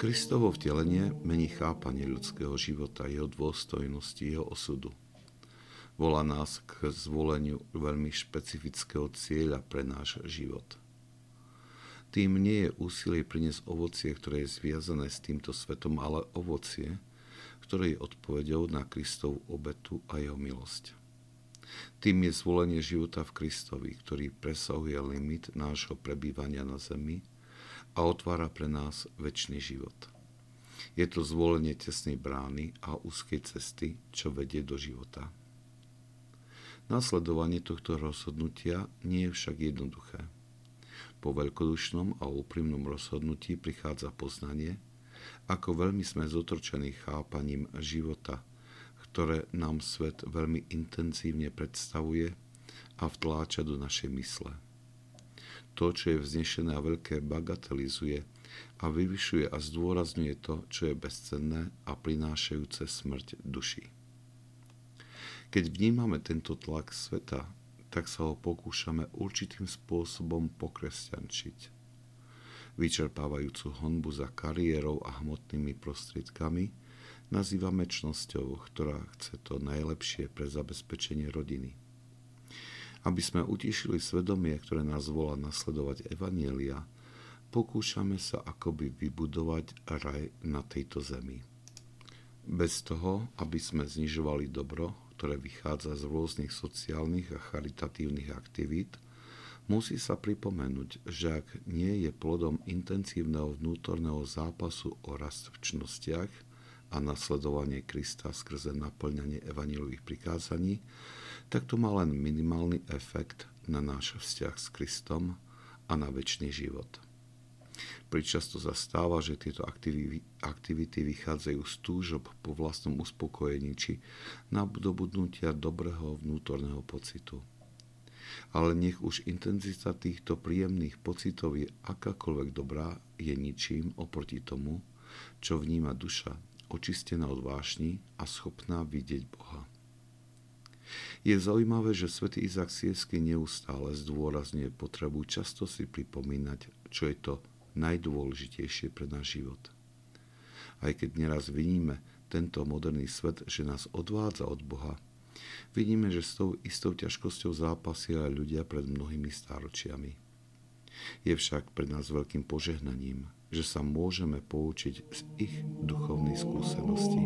Kristovo vtelenie mení chápanie ľudského života, jeho dôstojnosti, jeho osudu. Volá nás k zvoleniu veľmi špecifického cieľa pre náš život. Tým nie je úsilie priniesť ovocie, ktoré je zviazané s týmto svetom, ale ovocie, ktoré je odpovedou na Kristov obetu a jeho milosť. Tým je zvolenie života v Kristovi, ktorý presahuje limit nášho prebývania na zemi a otvára pre nás väčší život. Je to zvolenie tesnej brány a úzkej cesty, čo vedie do života. Nasledovanie tohto rozhodnutia nie je však jednoduché. Po veľkodušnom a úprimnom rozhodnutí prichádza poznanie, ako veľmi sme zotročení chápaním života, ktoré nám svet veľmi intenzívne predstavuje a vtláča do našej mysle. To, čo je vznešené a veľké, bagatelizuje a vyvyšuje a zdôrazňuje to, čo je bezcenné a prinášajúce smrť duši. Keď vnímame tento tlak sveta, tak sa ho pokúšame určitým spôsobom pokresťančiť. Vyčerpávajúcu honbu za kariérou a hmotnými prostriedkami nazývame čnosťou, ktorá chce to najlepšie pre zabezpečenie rodiny. Aby sme utišili svedomie, ktoré nás volá nasledovať Evanielia, pokúšame sa akoby vybudovať raj na tejto zemi. Bez toho, aby sme znižovali dobro, ktoré vychádza z rôznych sociálnych a charitatívnych aktivít, musí sa pripomenúť, že ak nie je plodom intenzívneho vnútorného zápasu o rast a nasledovanie Krista skrze naplňanie evanílových prikázaní, tak to má len minimálny efekt na náš vzťah s Kristom a na väčší život. Pričasto sa že tieto aktivity vychádzajú z túžob po vlastnom uspokojení či nadobudnutia dobrého vnútorného pocitu. Ale nech už intenzita týchto príjemných pocitov je akákoľvek dobrá, je ničím oproti tomu, čo vníma duša, očistená od vášni a schopná vidieť Boha. Je zaujímavé, že svätý Izak Siesky neustále zdôrazňuje potrebu často si pripomínať, čo je to najdôležitejšie pre náš život. Aj keď neraz vidíme tento moderný svet, že nás odvádza od Boha, vidíme, že s tou istou ťažkosťou zápasia aj ľudia pred mnohými stáročiami. Je však pre nás veľkým požehnaním, že sa môžeme poučiť z ich duchovnej skúsenosti.